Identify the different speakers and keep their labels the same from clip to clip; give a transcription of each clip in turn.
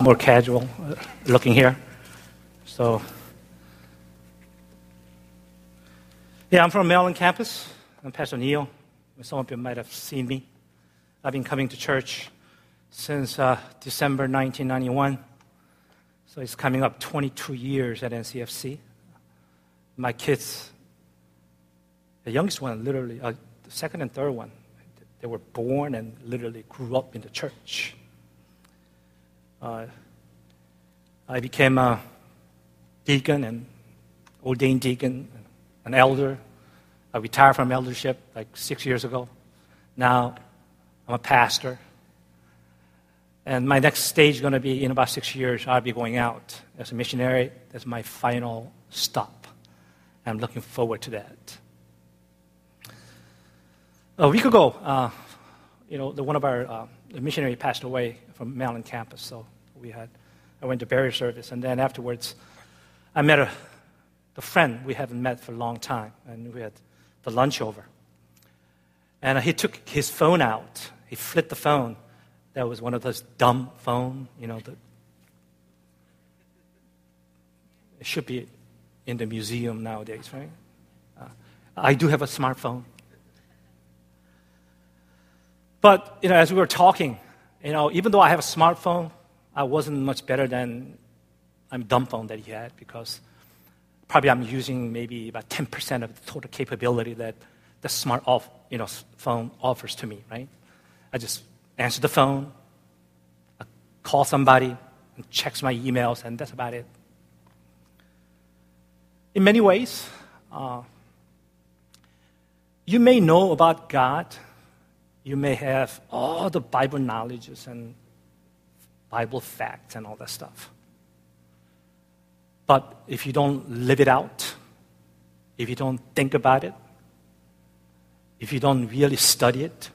Speaker 1: more casual uh, looking here. So, yeah, I'm from Maryland campus. I'm Pastor Neil. Some of you might have seen me. I've been coming to church since uh, December 1991. So it's coming up 22 years at NCFC. My kids, the youngest one, literally, uh, the second and third one, they were born and literally grew up in the church. Uh, I became a deacon and ordained deacon, an elder. I retired from eldership like six years ago. Now I'm a pastor. And my next stage is going to be in about six years, I'll be going out as a missionary. That's my final stop. I'm looking forward to that. A week ago, uh, you know, the, one of our uh, missionary passed away from Maryland campus, so we had I went to burial service, and then afterwards, I met a, a friend we haven't met for a long time, and we had the lunch over. And he took his phone out. He flipped the phone. That was one of those dumb phone, you know. The, it should be in the museum nowadays, right? Uh, I do have a smartphone. But, you know, as we were talking, you know, even though I have a smartphone, I wasn't much better than I'm dumbphone that he had because probably I'm using maybe about 10% of the total capability that the smart off, you know, phone offers to me, right? I just answer the phone, I call somebody, and checks my emails, and that's about it. In many ways, uh, you may know about God, you may have all the Bible knowledges and Bible facts and all that stuff. But if you don't live it out, if you don't think about it, if you don't really study it,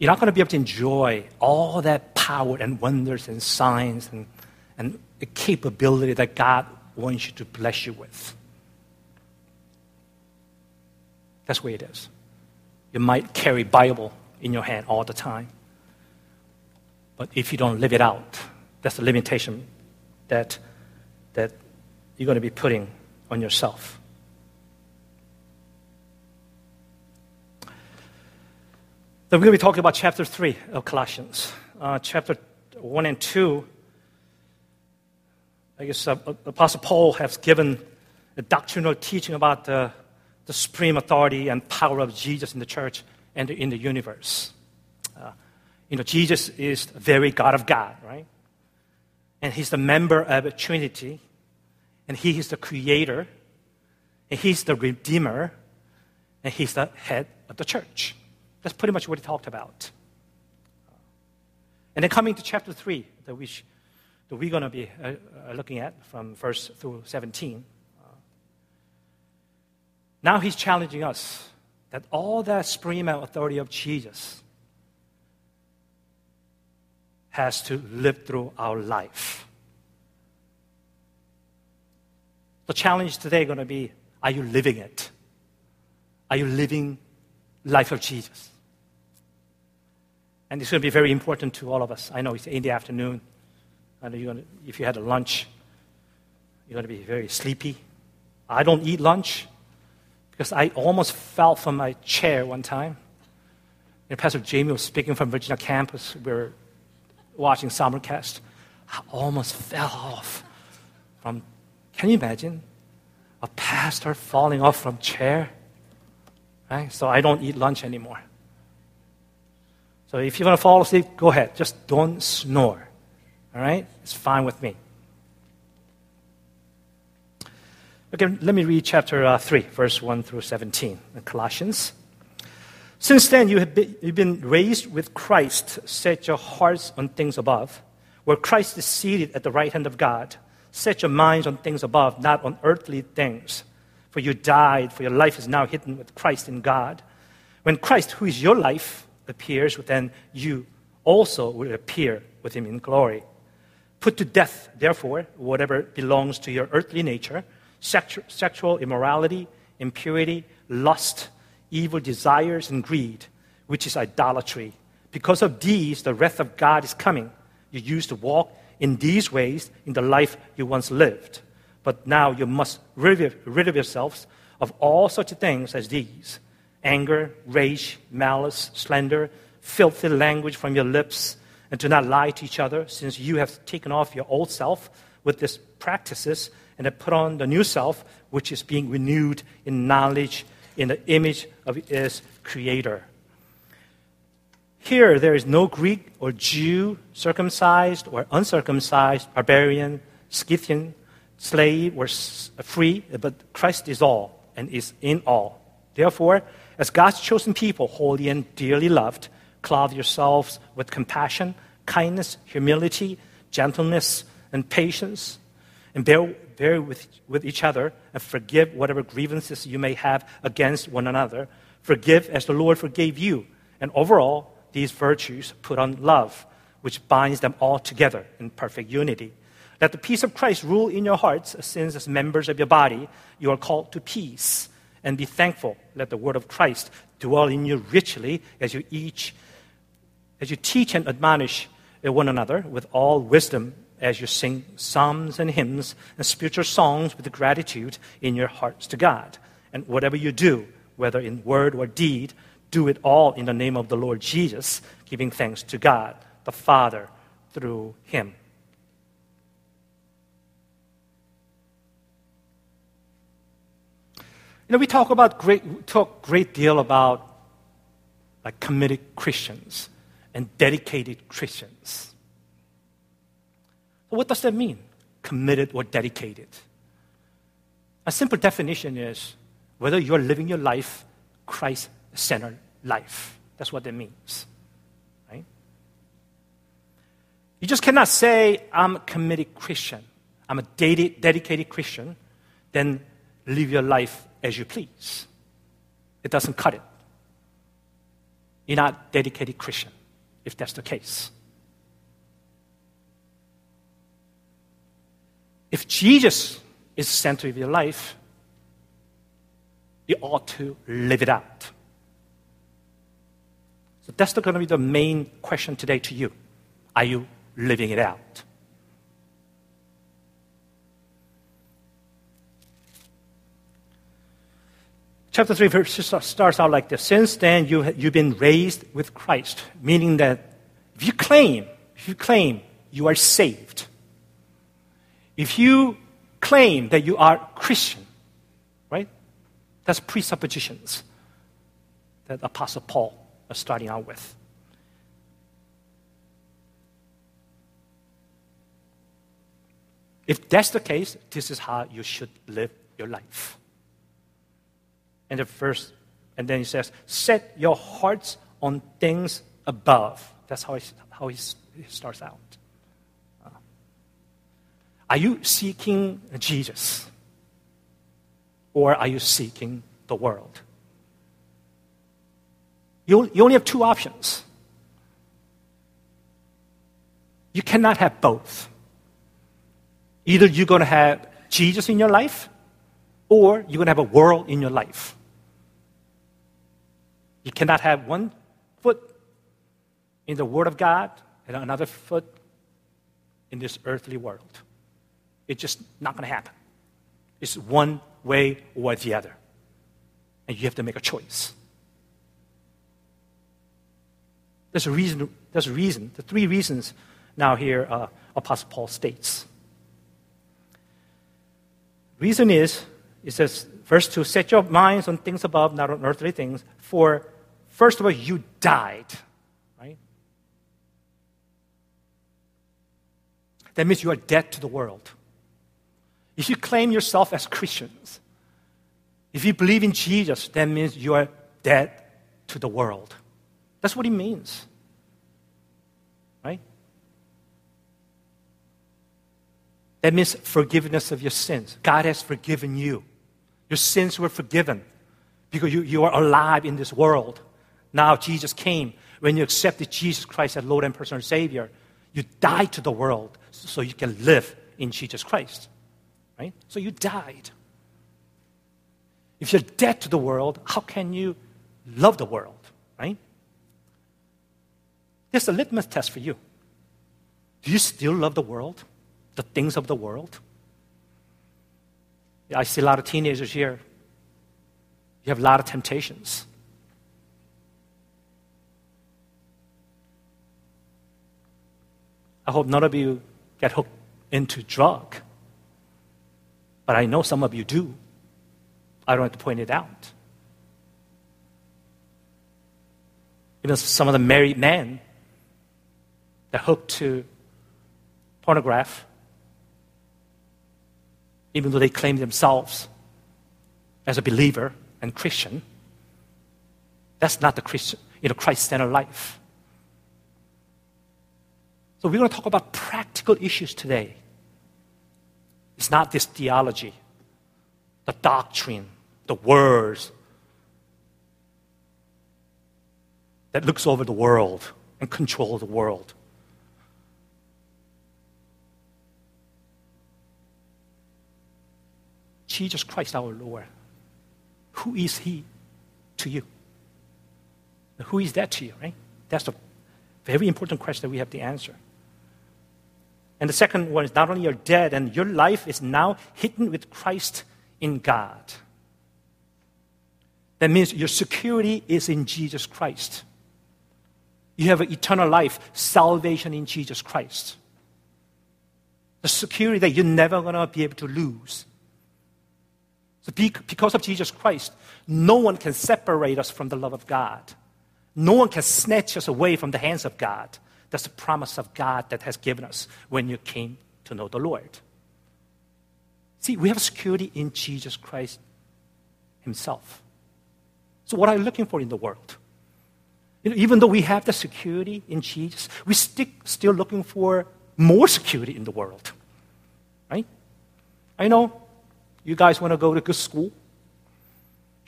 Speaker 1: you're not going to be able to enjoy all that power and wonders and signs and, and the capability that God wants you to bless you with. That's the way it is. You might carry Bible in your hand all the time. But if you don't live it out, that's the limitation that, that you're going to be putting on yourself. Then we're going to be talking about chapter 3 of Colossians. Uh, chapter 1 and 2, I guess uh, Apostle Paul has given a doctrinal teaching about the, the supreme authority and power of Jesus in the church and in the universe you know, Jesus is the very God of God, right? And he's the member of the Trinity, and he is the creator, and he's the redeemer, and he's the head of the church. That's pretty much what he talked about. And then coming to chapter 3, that, we sh- that we're going to be uh, uh, looking at from verse through 17. Now he's challenging us that all that supreme authority of Jesus has to live through our life. The challenge today is going to be are you living it? Are you living life of Jesus? And it's going to be very important to all of us. I know it's in the afternoon. I know you're going to, if you had a lunch, you're going to be very sleepy. I don't eat lunch because I almost fell from my chair one time. And Pastor Jamie was speaking from Virginia campus. We were watching simulcast, I almost fell off from, can you imagine? A pastor falling off from chair? Right? So I don't eat lunch anymore. So if you want to fall asleep, go ahead. Just don't snore. All right? It's fine with me. Okay, let me read chapter uh, 3, verse 1 through 17 in Colossians. Since then, you have been, you've been raised with Christ. Set your hearts on things above, where Christ is seated at the right hand of God. Set your minds on things above, not on earthly things. For you died, for your life is now hidden with Christ in God. When Christ, who is your life, appears, then you also will appear with him in glory. Put to death, therefore, whatever belongs to your earthly nature sexual immorality, impurity, lust evil desires and greed, which is idolatry. Because of these, the wrath of God is coming. You used to walk in these ways in the life you once lived. But now you must rid, rid of yourselves of all such things as these anger, rage, malice, slander, filthy language from your lips, and do not lie to each other, since you have taken off your old self with these practices and have put on the new self, which is being renewed in knowledge in the image of its creator. Here, there is no Greek or Jew, circumcised or uncircumcised, barbarian, Scythian, slave or free, but Christ is all and is in all. Therefore, as God's chosen people, holy and dearly loved, clothe yourselves with compassion, kindness, humility, gentleness, and patience, and bear, bear with, with each other, and forgive whatever grievances you may have against one another. Forgive as the Lord forgave you. And overall, these virtues put on love, which binds them all together in perfect unity. Let the peace of Christ rule in your hearts, since as members of your body, you are called to peace. And be thankful. Let the word of Christ dwell in you richly as you each, as you teach and admonish one another with all wisdom, as you sing psalms and hymns and spiritual songs with gratitude in your hearts to God. And whatever you do, whether in word or deed, do it all in the name of the Lord Jesus, giving thanks to God, the Father, through him. You know, we talk about great, talk great deal about like committed Christians and dedicated Christians. What does that mean? Committed or dedicated? A simple definition is whether you're living your life Christ centered life. That's what that means. Right? You just cannot say, I'm a committed Christian, I'm a dedicated Christian, then live your life as you please. It doesn't cut it. You're not a dedicated Christian if that's the case. If Jesus is the center of your life, you ought to live it out. So that's going to be the main question today to you. Are you living it out? Chapter 3 verse starts out like this. Since then, you, you've been raised with Christ, meaning that if you claim, if you claim you are saved, if you claim that you are Christian, right? That's presuppositions that Apostle Paul is starting out with. If that's the case, this is how you should live your life and the first, and then he says, set your hearts on things above. That's how he, how he, he starts out. Are you seeking Jesus? Or are you seeking the world? You, you only have two options. You cannot have both. Either you're going to have Jesus in your life, or you're going to have a world in your life. You cannot have one foot in the Word of God and another foot in this earthly world. It's just not going to happen. It's one way or the other. And you have to make a choice. There's a reason, there's a reason, the three reasons now here uh, Apostle Paul states. Reason is, it says, verse 2, set your minds on things above, not on earthly things, for First of all, you died, right? That means you are dead to the world. If you claim yourself as Christians, if you believe in Jesus, that means you are dead to the world. That's what it means. Right? That means forgiveness of your sins. God has forgiven you. Your sins were forgiven because you, you are alive in this world. Now Jesus came. When you accepted Jesus Christ as Lord and personal Savior, you died to the world so you can live in Jesus Christ. Right? So you died. If you're dead to the world, how can you love the world? Right? There's a litmus test for you. Do you still love the world? The things of the world? I see a lot of teenagers here. You have a lot of temptations. I hope none of you get hooked into drug. But I know some of you do. I don't have to point it out. Even some of the married men that hooked to pornograph, even though they claim themselves as a believer and Christian, that's not the Christian, you know, Christ-centered life. So we're going to talk about practical issues today. It's not this theology, the doctrine, the words that looks over the world and controls the world. Jesus Christ our Lord. Who is He to you? Who is that to you, right? That's a very important question that we have to answer. And the second one is not only you're dead and your life is now hidden with Christ in God. That means your security is in Jesus Christ. You have an eternal life, salvation in Jesus Christ. The security that you're never going to be able to lose. So because of Jesus Christ, no one can separate us from the love of God. No one can snatch us away from the hands of God. That's the promise of God that has given us when you came to know the Lord. See, we have security in Jesus Christ Himself. So, what are you looking for in the world? You know, even though we have the security in Jesus, we stick, still looking for more security in the world. Right? I know you guys want to go to good school.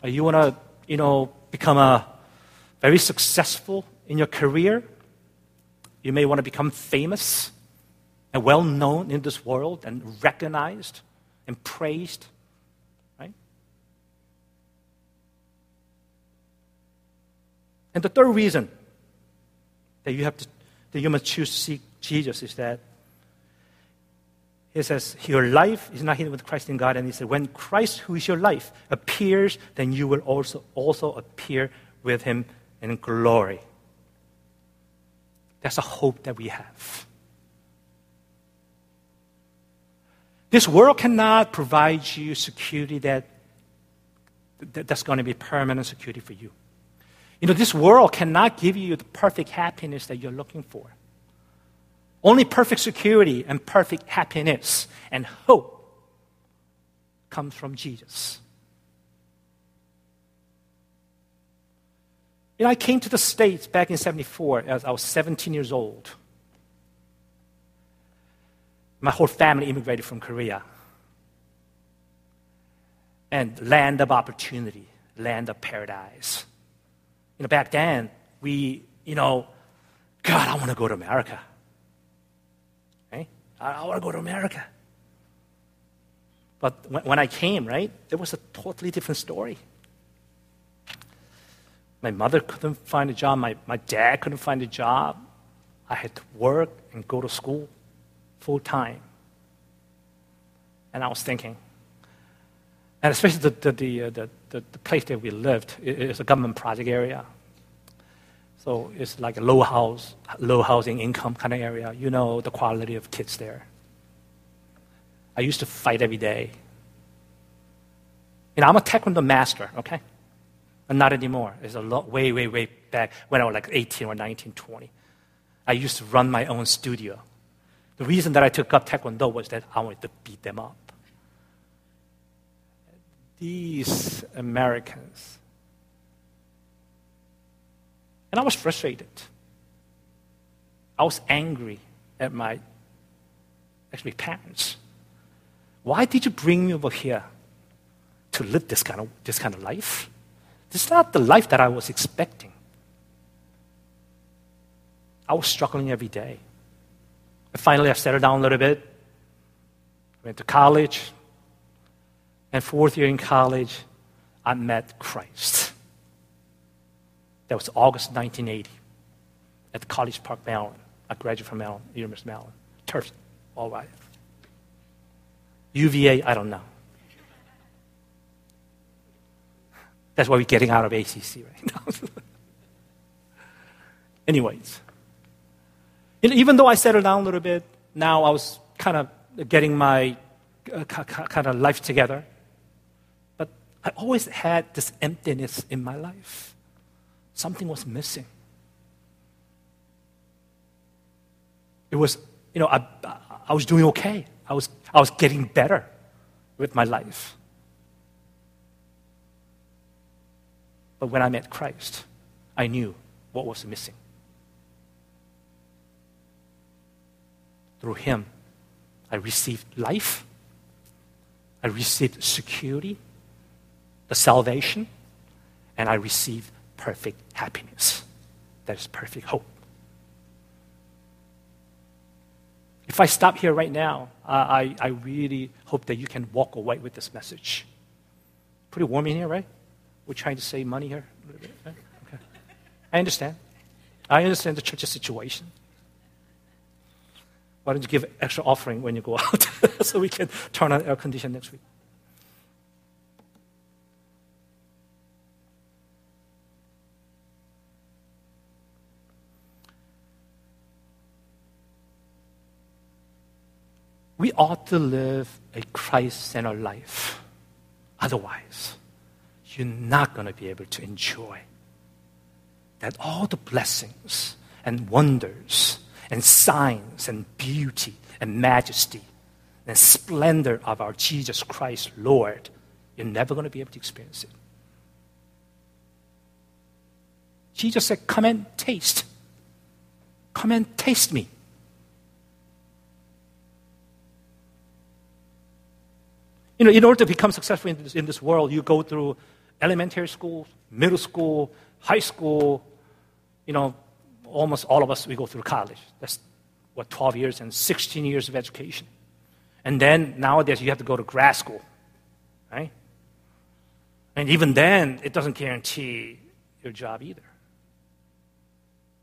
Speaker 1: Uh, you want to, you know, become a very successful in your career. You may want to become famous and well known in this world and recognized and praised. Right? And the third reason that you have to, that you must choose to seek Jesus is that he says, Your life is not hidden with Christ in God. And he said, When Christ, who is your life, appears, then you will also, also appear with him in glory. That's a hope that we have. This world cannot provide you security that, that that's going to be permanent security for you. You know, this world cannot give you the perfect happiness that you're looking for. Only perfect security and perfect happiness and hope comes from Jesus. You know, I came to the States back in 74 as I was 17 years old. My whole family immigrated from Korea. And land of opportunity, land of paradise. You know, back then, we, you know, God, I want to go to America. I, I want to go to America. But when, when I came, right, it was a totally different story. My mother couldn't find a job. My, my dad couldn't find a job. I had to work and go to school full time. And I was thinking, and especially the, the, the, uh, the, the, place that we lived is a government project area. So it's like a low house, low housing income kind of area. You know the quality of kids there. I used to fight every day. You know, I'm a taekwondo master, okay? But not anymore. It's a lot, way, way, way back when I was like 18 or 19, 20. I used to run my own studio. The reason that I took up taekwondo was that I wanted to beat them up. These Americans, and I was frustrated. I was angry at my actually parents. Why did you bring me over here to live this kind of, this kind of life? This is not the life that I was expecting. I was struggling every day. And finally, I settled down a little bit, went to college, and fourth year in college, I met Christ. That was August 1980 at the College Park, Maryland. I graduated from Maryland, University of Maryland. Terps. All right. UVA, I don't know. That's why we're getting out of ACC right now. Anyways, even though I settled down a little bit, now I was kind of getting my uh, kind of life together. But I always had this emptiness in my life. Something was missing. It was, you know, I, I was doing okay. I was, I was getting better with my life. But when I met Christ, I knew what was missing. Through Him, I received life, I received security, the salvation, and I received perfect happiness. That is perfect hope. If I stop here right now, I, I really hope that you can walk away with this message. Pretty warm in here, right? We're trying to save money here? Okay. I understand. I understand the church's situation. Why don't you give extra offering when you go out so we can turn on air condition next week? we ought to live a Christ centered life. Otherwise, you're not going to be able to enjoy that all the blessings and wonders and signs and beauty and majesty and splendor of our Jesus Christ, Lord, you're never going to be able to experience it. Jesus said, Come and taste. Come and taste me. You know, in order to become successful in this, in this world, you go through elementary school, middle school, high school, you know, almost all of us, we go through college. That's what, 12 years and 16 years of education. And then nowadays you have to go to grad school, right? And even then, it doesn't guarantee your job either.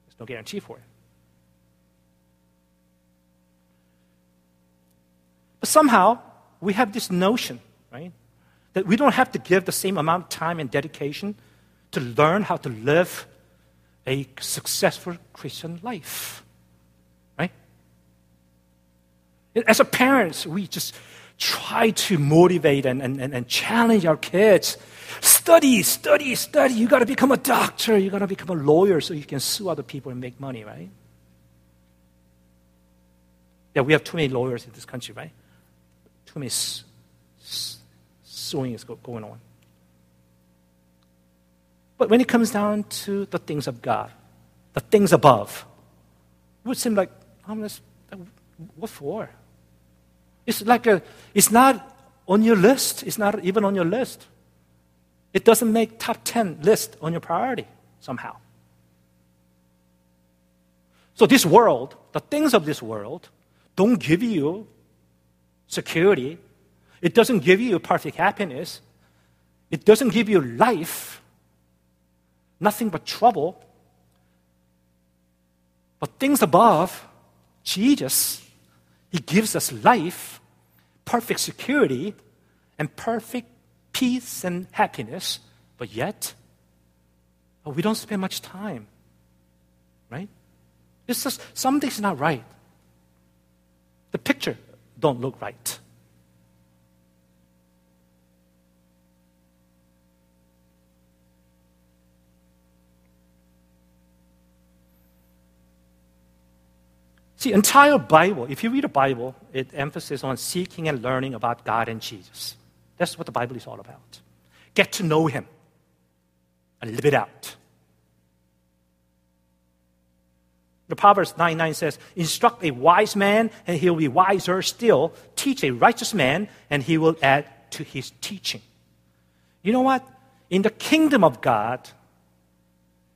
Speaker 1: There's no guarantee for it. But somehow, we have this notion, right? That we don't have to give the same amount of time and dedication to learn how to live a successful Christian life. Right? As a parents, we just try to motivate and, and, and challenge our kids. Study, study, study. You gotta become a doctor, you gotta become a lawyer so you can sue other people and make money, right? Yeah, we have too many lawyers in this country, right? too many suing is going on. But when it comes down to the things of God, the things above, it would seem like, harmless. what for? It's like a, it's not on your list. It's not even on your list. It doesn't make top 10 list on your priority somehow. So this world, the things of this world, don't give you security. It doesn't give you perfect happiness. It doesn't give you life. Nothing but trouble. But things above, Jesus, He gives us life, perfect security, and perfect peace and happiness. But yet, oh, we don't spend much time. Right? It's just something's not right. The picture don't look right. See, the entire Bible, if you read the Bible, it emphasizes on seeking and learning about God and Jesus. That's what the Bible is all about. Get to know Him and live it out. The Proverbs 9 9 says, Instruct a wise man, and he will be wiser still. Teach a righteous man, and he will add to his teaching. You know what? In the kingdom of God,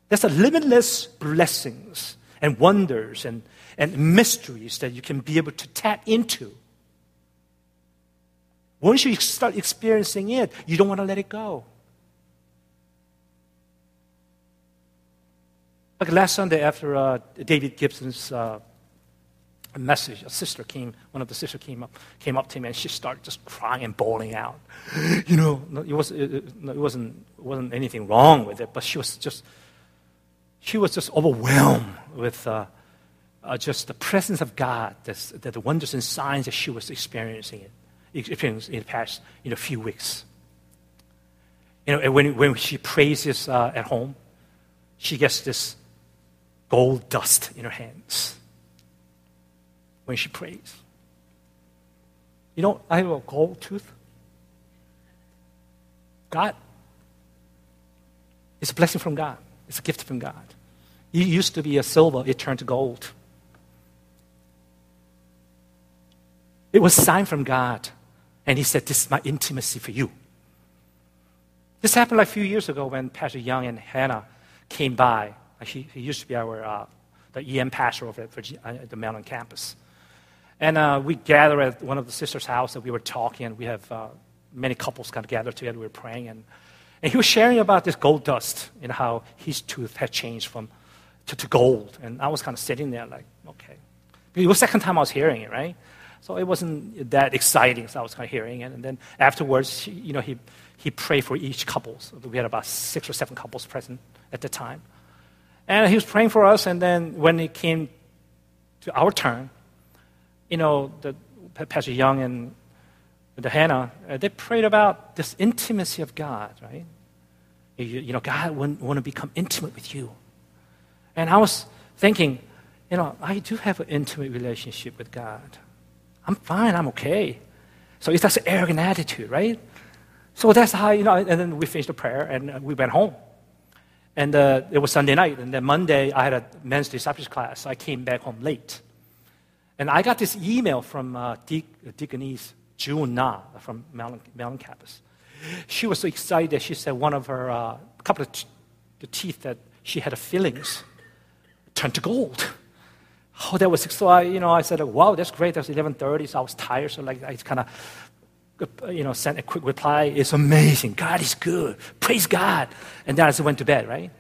Speaker 1: there's a limitless blessings and wonders and, and mysteries that you can be able to tap into. Once you start experiencing it, you don't want to let it go. Like last Sunday after uh, David Gibson's uh, message. A sister came, one of the sisters came up, came up to me and she started just crying and bawling out. You know, it, was, it, it wasn't, it wasn't anything wrong with it, but she was just, she was just overwhelmed with uh, uh, just the presence of God, this, the, the wonders and signs that she was experiencing it, experiencing in the past you know, few weeks. You know, when, when she praises uh, at home, she gets this gold dust in her hands when she prays. You know, I have a gold tooth. God. It's a blessing from God. It's a gift from God. It used to be a silver, it turned to gold. It was a sign from God. And He said, This is my intimacy for you. This happened like a few years ago when Pastor Young and Hannah came by. He, he used to be our uh, the EM pastor over at, Virginia, uh, the Maryland campus. And uh, we gathered at one of the sisters' house and we were talking. And we have uh, many couples kind of gathered together. We were praying. And, and he was sharing about this gold dust and how his tooth had changed from to, to gold. And I was kind of sitting there like, okay. It was the second time I was hearing it, right? So it wasn't that exciting, so I was kind of hearing it. And then afterwards, you know, he, he prayed for each couple. So we had about six or seven couples present at the time. And he was praying for us, and then when it came to our turn, you know, the, Pastor Young and the Hannah, uh, they prayed about this intimacy of God, right? You, know, God want, want to become intimate with you. And I was thinking, you know, I do have an intimate relationship with God. I'm fine, I'm okay. So it's just an arrogant attitude, right? So that's how, you know, and then we finished the prayer and uh, we went home. And uh, it was Sunday night, and then Monday I had a men's discipleship class. So I came back home late. And I got this email from uh, De- Deaconess June Na from Mellon, campus. She was so excited that she said one of her, uh, couple of t- the teeth that she had a fillings turned to gold. Oh, that was so. I, you know, I said, "Wow, that's great." That's 11:30, so I was tired. So like, I just kind of you know, sent a quick reply. It's amazing. God is good. Praise God. And then I just went to bed, right?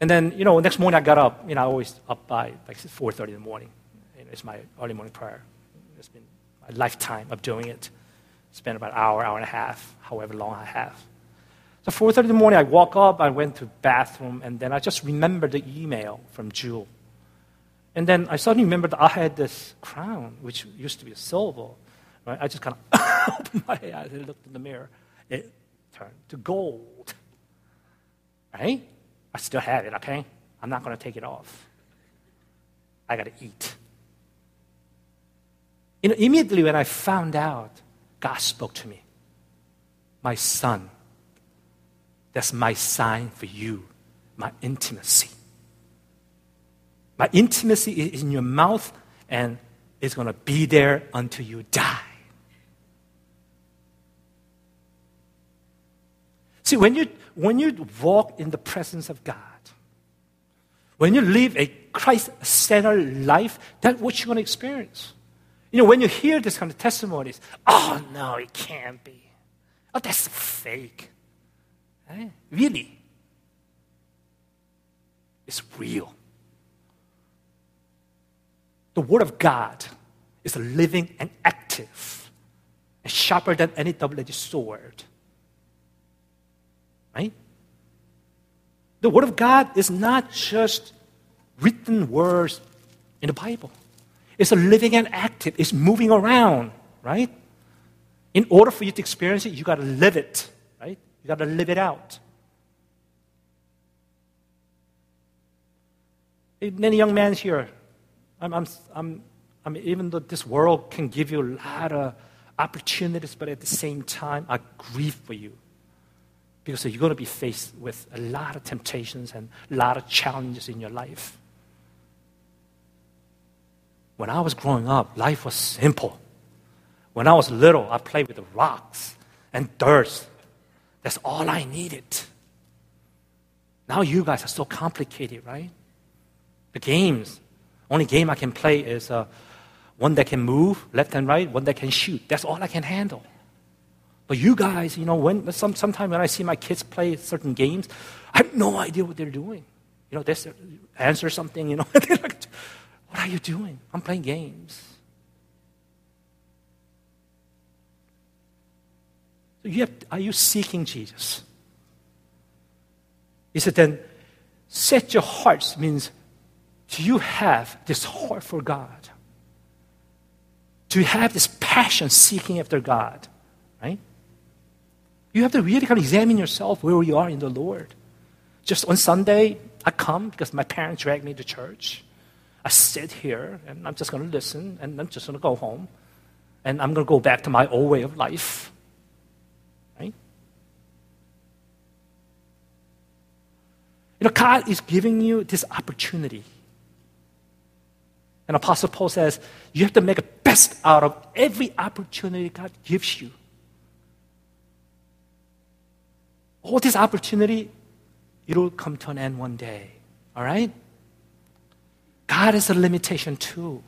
Speaker 1: And then, you know, next morning I got up. You know, I always up by like 4.30 in the morning. It's my early morning prayer. It's been a lifetime of doing it. Spent about an hour, hour and a half, however long I have. So 4.30 in the morning, I woke up, I went to bathroom, and then I just remembered the email from Jewel. And then I suddenly remembered I had this crown, which used to be a silver. Right? I just kind of opened my eyes and looked in the mirror. It turned to gold. Right? I still have it, okay? I'm not going to take it off. I got to eat. You know, immediately when I found out, God spoke to me. My son, that's my sign for you, my intimacy. My intimacy is in your mouth and it's going to be there until you die. See, when you, when you walk in the presence of God, when you live a Christ centered life, that's what you're going to experience. You know, when you hear this kind of testimonies, oh no, it can't be. Oh, that's fake. Eh? Really? It's real. The Word of God is living and active, and sharper than any double edged sword. Right? The Word of God is not just written words in the Bible. It's a living and active. It's moving around, right? In order for you to experience it, you got to live it, right? You got to live it out. Many young men here, I'm, I'm, I'm, I mean, even though this world can give you a lot of opportunities, but at the same time, I grieve for you because you're going to be faced with a lot of temptations and a lot of challenges in your life. When I was growing up, life was simple. When I was little, I played with rocks and dirt. That's all I needed. Now you guys are so complicated, right? The games, only game I can play is uh, one that can move left and right, one that can shoot. That's all I can handle. But you guys, you know, when some sometimes when I see my kids play certain games, I have no idea what they're doing. You know, they answer something, you know, What are you doing? I'm playing games. So you have, are you seeking Jesus? He said, then set your hearts means do you have this heart for God? Do you have this passion seeking after God? Right? You have to really kind of examine yourself where you are in the Lord. Just on Sunday, I come because my parents dragged me to church. I sit here and I'm just going to listen and I'm just going to go home and I'm going to go back to my old way of life. Right? You know, God is giving you this opportunity. And Apostle Paul says, you have to make the best out of every opportunity God gives you. All this opportunity, it'll come to an end one day. All right? God is a limitation too.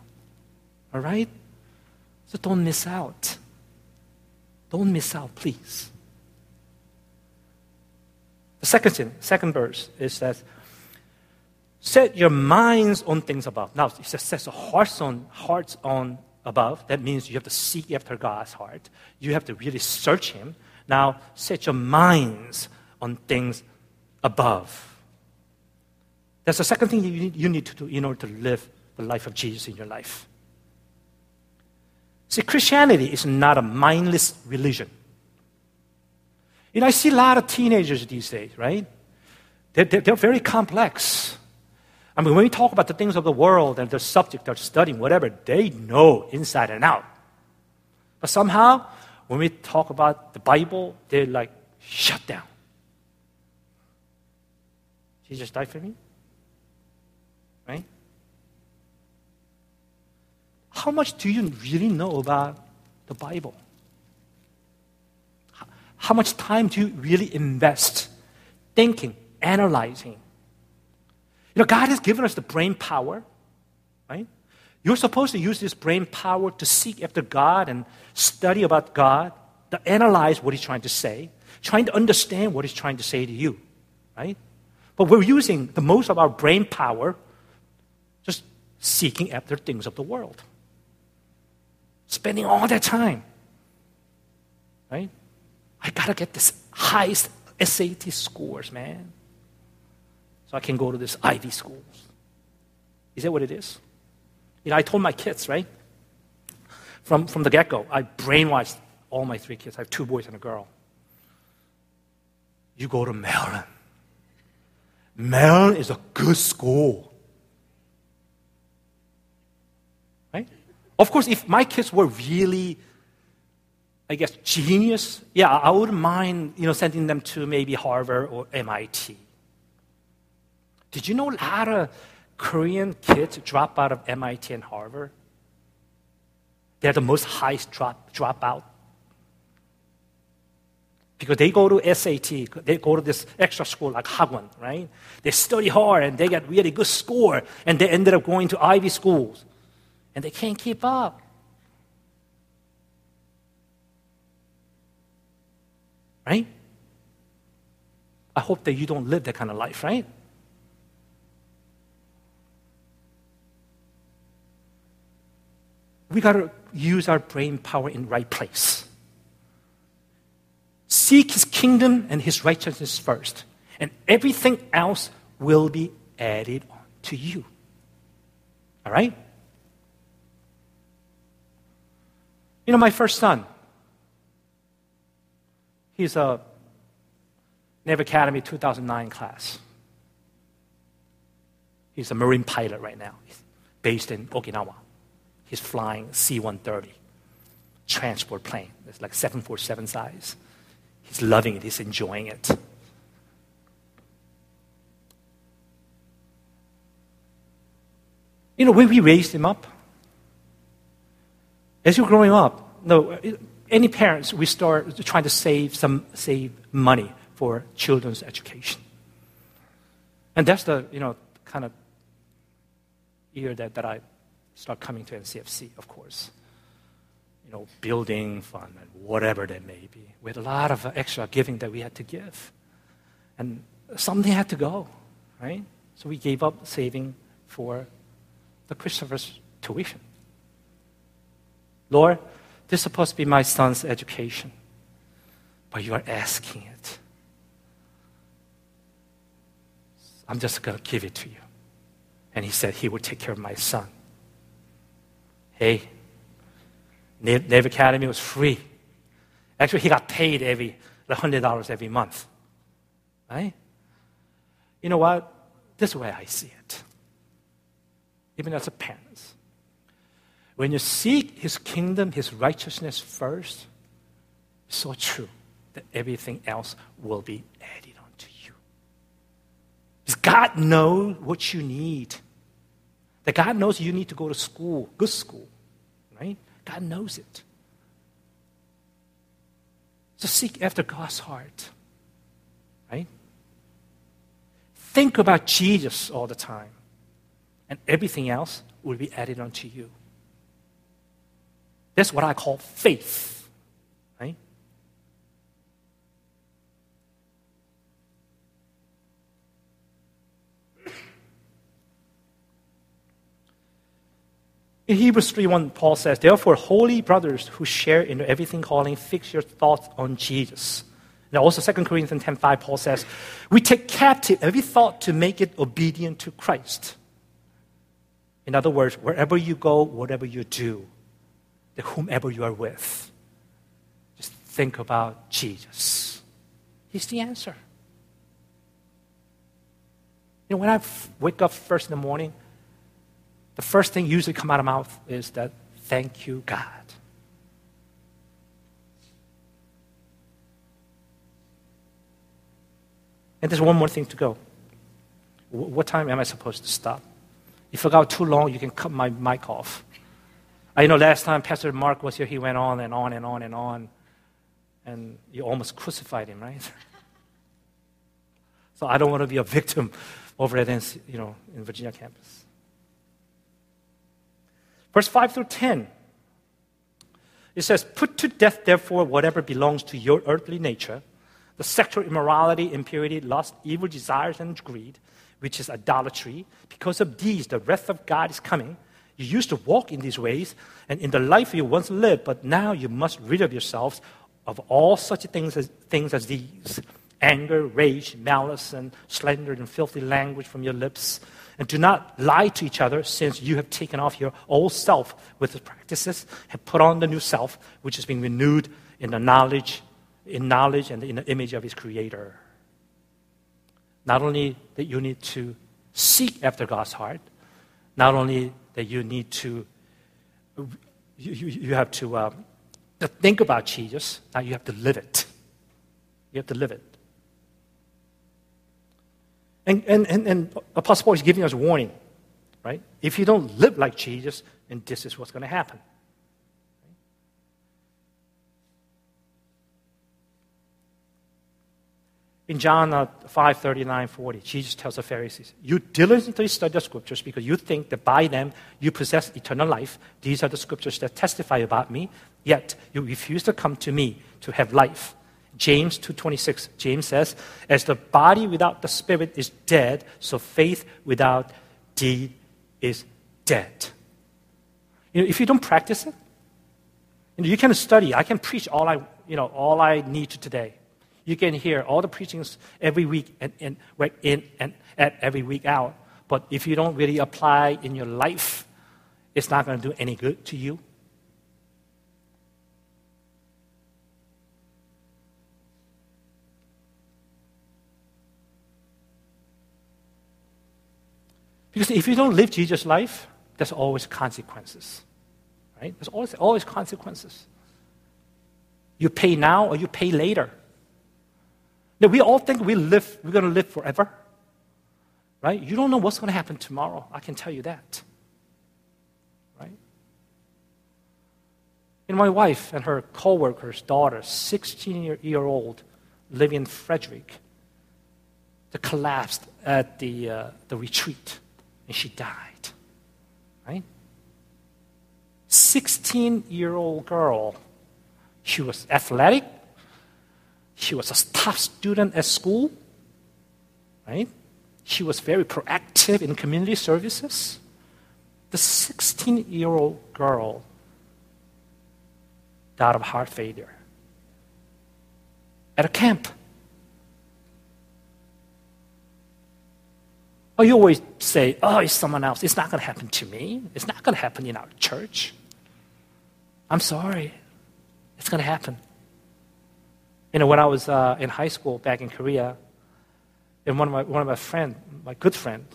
Speaker 1: All right? So don't miss out. Don't miss out, please. The second thing, second verse is that set your minds on things above. Now, it says set your hearts on hearts on above. That means you have to seek after God's heart. You have to really search Him. Now, set your minds on things above. That's the second thing you need, to do in order to live the life of Jesus in your life. See, Christianity is not a mindless religion. You know, I see a lot of teenagers these days, right? They're, they're, they're, very complex. I mean, when we talk about the things of the world and the subject they're studying, whatever, they know inside and out. But somehow, when we talk about the Bible, they're like shut down. Jesus died for me? Right? How much do you really know about the Bible? How much time do you really invest thinking, analyzing? You know, God has given us the brain power, right? You're supposed to use this brain power to seek after God and study about God, to analyze what He's trying to say, trying to understand what He's trying to say to you, right? But we're using the most of our brain power seeking after things of the world. Spending all that time. Right? I gotta get this highest SAT scores, man. So I can go to this Ivy schools. Is that what it is? You know, I told my kids, right? From, from the get go, I brainwashed all my three kids. I have two boys and a girl. You go to Maryland. Maryland is a good school. Right? Of course, if my kids were really, I guess, genius, yeah, I wouldn't mind, you know, sending them to maybe Harvard or MIT. Did you know a lot of Korean kids drop out of MIT and Harvard? They're the most highest drop, dropout because they go to SAT, they go to this extra school like Hagwon, right? They study hard and they get really good score, and they ended up going to Ivy schools, and they can't keep up. Right? I hope that you don't live that kind of life, right? We got to use our brain power in right place. Seek his kingdom and his righteousness first, and everything else will be added on to you. All right? You know, my first son, he's a Naval Academy 2009 class. He's a Marine pilot right now, he's based in Okinawa. He's flying C 130 transport plane. It's like 747 size. He's loving it, he's enjoying it. You know, when we raised him up, as you're growing up, no, any parents, we start trying to save some save money for children's education. And that's the, you know, kind of year that, that I start coming to NCFC, of course you know, building fund and whatever that may be. We had a lot of extra giving that we had to give. And something had to go, right? So we gave up saving for the Christopher's tuition. Lord, this is supposed to be my son's education, but you are asking it. I'm just going to give it to you. And he said he would take care of my son. Hey, Naval Academy was free. Actually, he got paid every $100 every month. Right? You know what? This way I see it. Even as a parent. When you seek his kingdom, his righteousness first, so true that everything else will be added onto you. Does God know what you need. That God knows you need to go to school, good school, right? God knows it. So seek after God's heart, right? Think about Jesus all the time, and everything else will be added onto you. That's what I call faith. Right? In Hebrews 3:1, Paul says, Therefore, holy brothers who share in everything calling, fix your thoughts on Jesus. Now also 2 Corinthians 10:5, Paul says, We take captive every thought to make it obedient to Christ. In other words, wherever you go, whatever you do, whomever you are with, just think about Jesus. He's the answer. You know, when I wake up first in the morning, the first thing usually come out of my mouth is that, thank you, God. And there's one more thing to go. What time am I supposed to stop? If I go too long, you can cut my mic off. I know last time Pastor Mark was here, he went on and on and on and on, and you almost crucified him, right? so I don't want to be a victim over at you know, in Virginia campus. Verse 5 through 10. It says, Put to death, therefore, whatever belongs to your earthly nature the sexual immorality, impurity, lust, evil desires, and greed, which is idolatry. Because of these, the wrath of God is coming. You used to walk in these ways, and in the life you once lived, but now you must rid of yourselves of all such things as, things as these anger, rage, malice, and slander, and filthy language from your lips. And do not lie to each other, since you have taken off your old self with its practices, have put on the new self, which is being renewed in the knowledge, in knowledge and in the image of his creator. Not only that you need to seek after God's heart, not only that you need to, you, you, have to, um, think about Jesus, now you have to live it. You have to live it. And, and, and, and Apostle Paul is giving us warning, right? If you don't live like Jesus, then this is what's going to happen. In John uh, 5 39, 40, Jesus tells the Pharisees, You diligently study the scriptures because you think that by them you possess eternal life. These are the scriptures that testify about me, yet you refuse to come to me to have life. James 2:26 James says as the body without the spirit is dead so faith without deed is dead. You know, if you don't practice it, you, know, you can study. I can preach all I, you know, all I need to today. You can hear all the preachings every week and, and in and at every week out. But if you don't really apply in your life, it's not going to do any good to you. Because if you don't live Jesus' life, there's always consequences. Right? There's always, always consequences. You pay now or you pay later. We all think we live, we're going to live forever. Right? You don't know what's going to happen tomorrow. I can tell you that. Right? And my wife and her co-worker's daughter, 16 year old, living in Frederick, they collapsed at the, uh, the retreat and she died. Right? 16 year old girl. She was athletic, she was a top student at school, right? She was very proactive in community services. the 16 year old girl died of heart failure at a camp. Or you always say, oh, it's someone else. It's not going to happen to me. It's not going to happen in our church. I'm sorry. It's going to happen. You know, when I was uh, in high school back in Korea, and one of my, one of my friend, my good friend,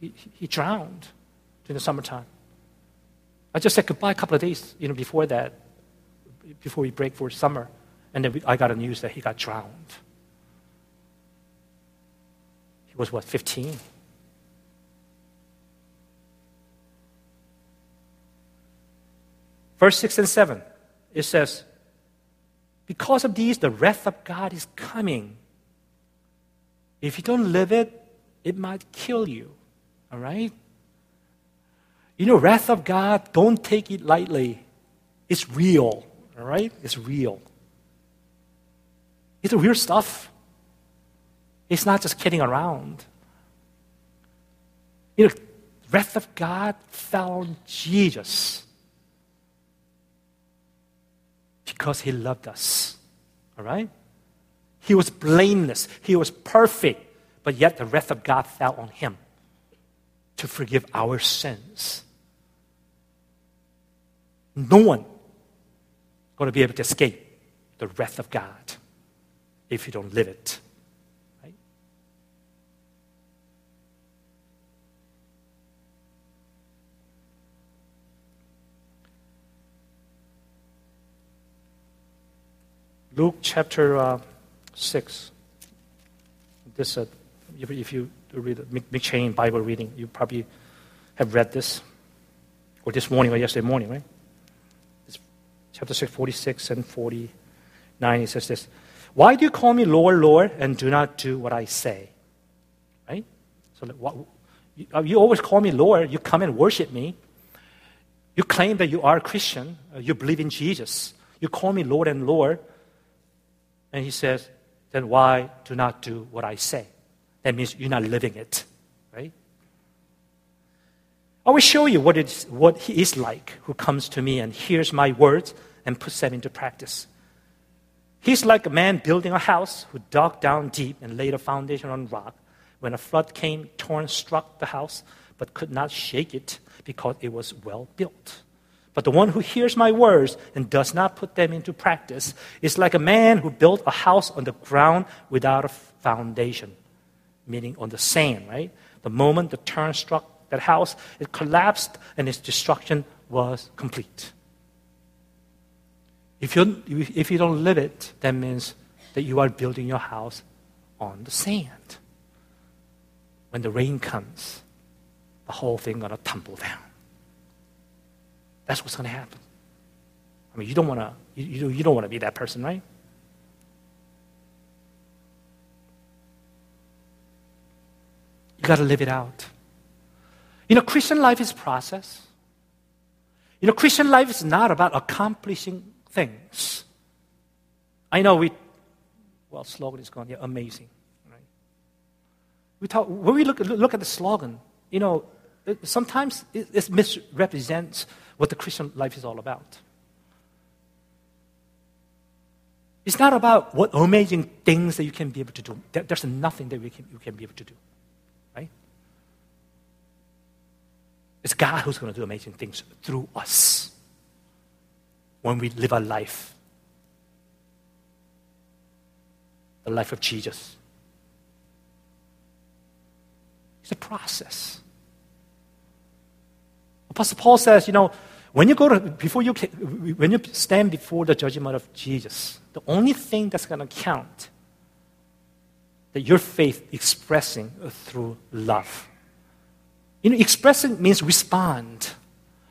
Speaker 1: he, he drowned during the summertime. I just said goodbye a couple of days, you know, before that, before we break for summer, and then we, I got a news that he got drowned. He was what, 15? Verse 6 and 7, it says, Because of these, the wrath of God is coming. If you don't live it, it might kill you. All right? You know, wrath of God, don't take it lightly. It's real. All right? It's real. It's a real stuff. It's not just kidding around. You know, wrath of God on Jesus because he loved us. All right? He was blameless, he was perfect, but yet the wrath of God fell on him to forgive our sins. No one going to be able to escape the wrath of God if you don't live it. Right? Luke chapter uh, 6. This, uh, if, if you read the M'Cheyne Bible reading, you probably have read this, or this morning or yesterday morning, right? It's chapter 6, 46 and 49. He says this why do you call me Lord, Lord, and do not do what I say? Right? So what, you, you always call me Lord. You come and worship me. You claim that you are a Christian. Uh, you believe in Jesus. You call me Lord and Lord. And he says, then why do not do what I say? That means you're not living it. Right? I will show you what, it's, what he is like who comes to me and hears my words and puts them into practice. He's like a man building a house who dug down deep and laid a foundation on rock. When a flood came, torrent struck the house, but could not shake it because it was well built. But the one who hears my words and does not put them into practice is like a man who built a house on the ground without a foundation, meaning on the sand, right? The moment the torrent struck that house, it collapsed and its destruction was complete. If you, if you don't live it, that means that you are building your house on the sand. When the rain comes, the whole thing gonna tumble down. That's what's gonna happen. I mean, you don't wanna you, you, you don't wanna be that person, right? You gotta live it out. You know, Christian life is process. You know, Christian life is not about accomplishing things. I know we, well, slogan is gone. Yeah, amazing. Right? We talk, when we look, look at the slogan, you know, it, sometimes it, it misrepresents what the Christian life is all about. It's not about what amazing things that you can be able to do. There's nothing that we can, you can be able to do. Right? It's God who's going to do amazing things through us when we live our life. The life of Jesus. It's a process. Apostle Paul says, you know, when you go to, before you, when you stand before the judgment of Jesus, the only thing that's going to count that your faith expressing through love. You know, expressing means respond.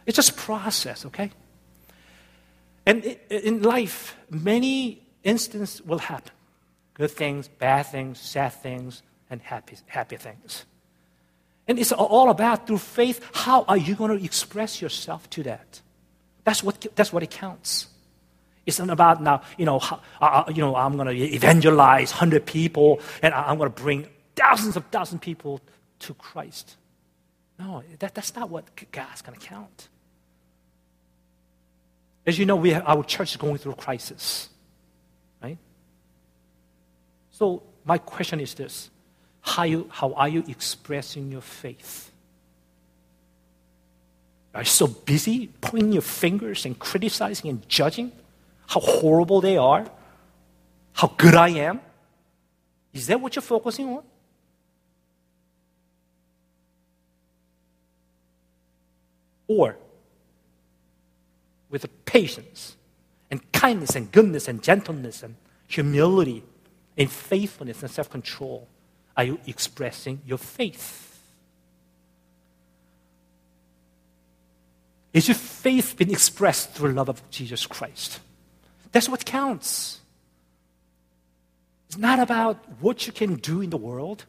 Speaker 1: It's just process, okay? And in life, many instances will happen good things, bad things, sad things, and happy, happy things. And it's all about through faith, how are you going to express yourself to that? That's what, that's what it counts. It's not about now, you know, how, uh, uh you know I'm going to evangelize 100 people and I'm going to bring thousands of thousand people to Christ. No, that, that's not what God's going to count. As you know, we have, our church is going through a crisis, right? So my question is this: How, you, how are you expressing your faith? Are you so busy pointing your fingers and criticizing and judging how horrible they are, how good I am? Is that what you're focusing on? Or with patience and kindness and goodness and gentleness and humility and faithfulness and self control are you expressing your faith? Is your faith being expressed through love of Jesus Christ? That's what counts. It's not about what you can do in the world.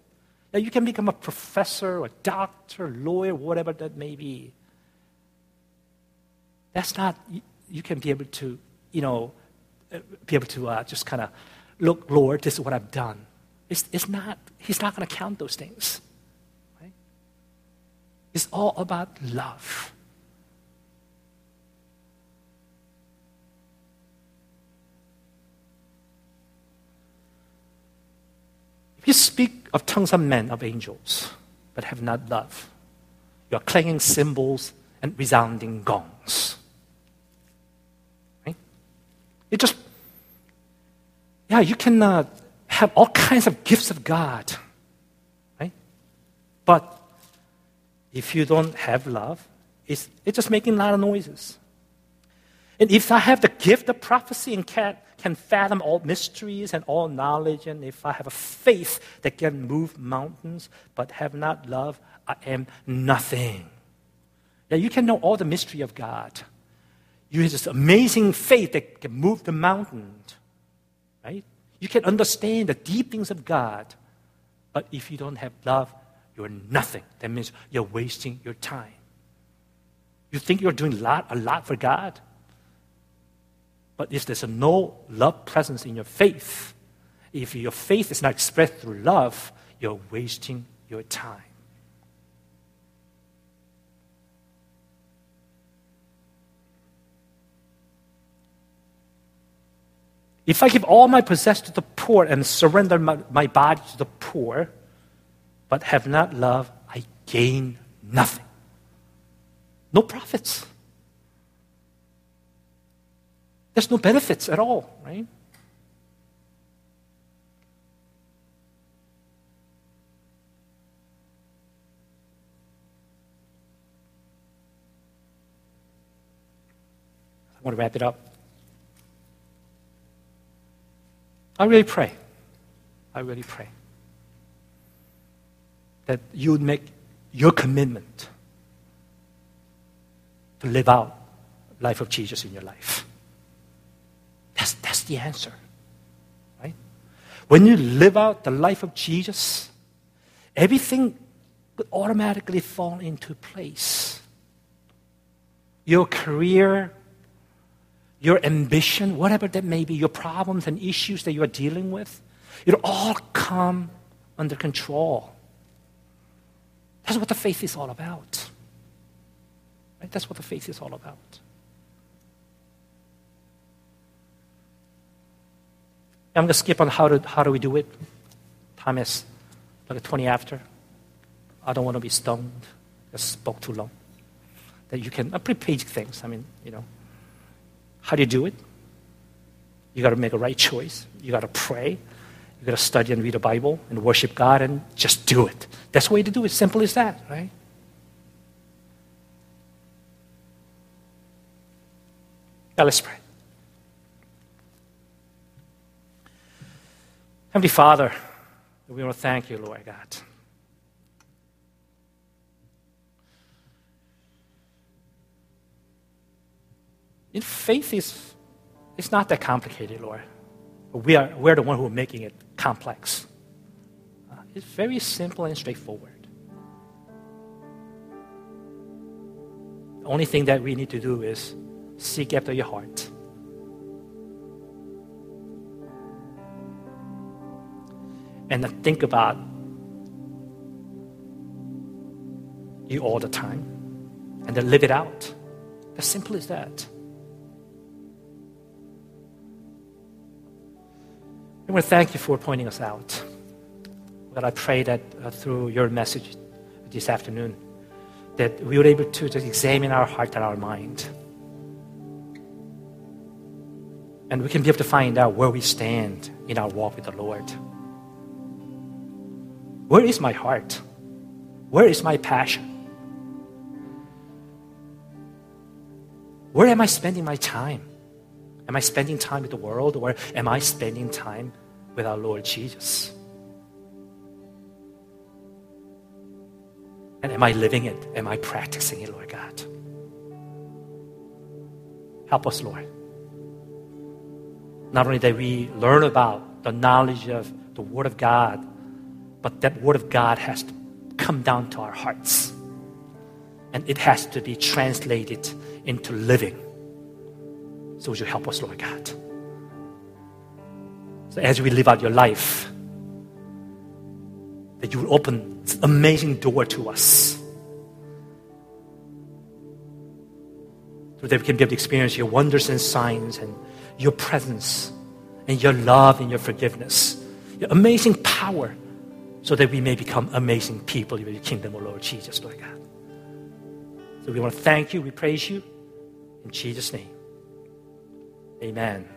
Speaker 1: That you can become a professor, a doctor, lawyer, whatever that may be. That's not, you can be able to, you know, uh, be able to uh, just kind of, look, Lord, this is what I've done. It's, it's not, He's not going to count those things. Right? It's all about love. If you speak of tongues of men, of angels, but have not love, you are clanging cymbals and resounding gongs. Right? It just, yeah, you can uh, have all kinds of gifts of God, right? But if you don't have love, it's, it's just making a lot of noises. And if I have the gift of prophecy and can, can fathom all mysteries and all knowledge, and if I have a faith that can move mountains but have not love, I am nothing. Yeah, you can know all the mystery of God you have this amazing faith that can move the mountain, right? You can understand the deep things of God, but if you don't have love, you're nothing. That means you're wasting your time. You think you're doing a lot, a lot for God, but if there's no love presence in your faith, if your faith is not expressed through love, you're wasting your time. If I give all my possessions to the poor and surrender my, my body to the poor, but have not love, I gain nothing. No profits. There's no benefits at all, right? I want to wrap it up. I really pray. I really pray that you would make your commitment to live out life of Jesus in your life. That's, that's the answer. Right? When you live out the life of Jesus, everything would automatically fall into place. Your career your ambition, whatever that may be, your problems and issues that you are dealing with, it'll all come under control. That's what the faith is all about. Right? That's what the faith is all about. I'm going to skip on how, to, how do we do it. Time is like 20 after. I don't want to be stoned. I spoke too long. That you can, uh, pre-page things. I mean, you know. How do you do it? You got to make a right choice. You got to pray. You got to study and read the Bible and worship God and just do it. That's the way to do it. Simple as that, right? Now let's pray. Heavenly Father, we want to thank you, Lord God. In faith is it's not that complicated, Lord. We are we're the one who are making it complex. Uh, it's very simple and straightforward. The only thing that we need to do is seek after your heart. And think about you all the time and then live it out. As simple as that. I want to thank you for pointing us out. God, I pray that uh, through your message this afternoon, that we were able to just examine our heart and our mind. And we can be able to find out where we stand in our walk with the Lord. Where is my heart? Where is my passion? Where am I spending my time? Am I spending time with the world or am I spending time with our Lord Jesus? And am I living it? Am I practicing it, Lord God? Help us, Lord. Not only that we learn about the knowledge of the Word of God, but that Word of God has to come down to our hearts. And it has to be translated into living. So would you help us, Lord God? So as we live out your life, that you will open this amazing door to us. So that we can be able to experience your wonders and signs and your presence and your love and your forgiveness, your amazing power, so that we may become amazing people in your kingdom, O Lord Jesus, Lord God. So we want to thank you, we praise you in Jesus' name. Amen.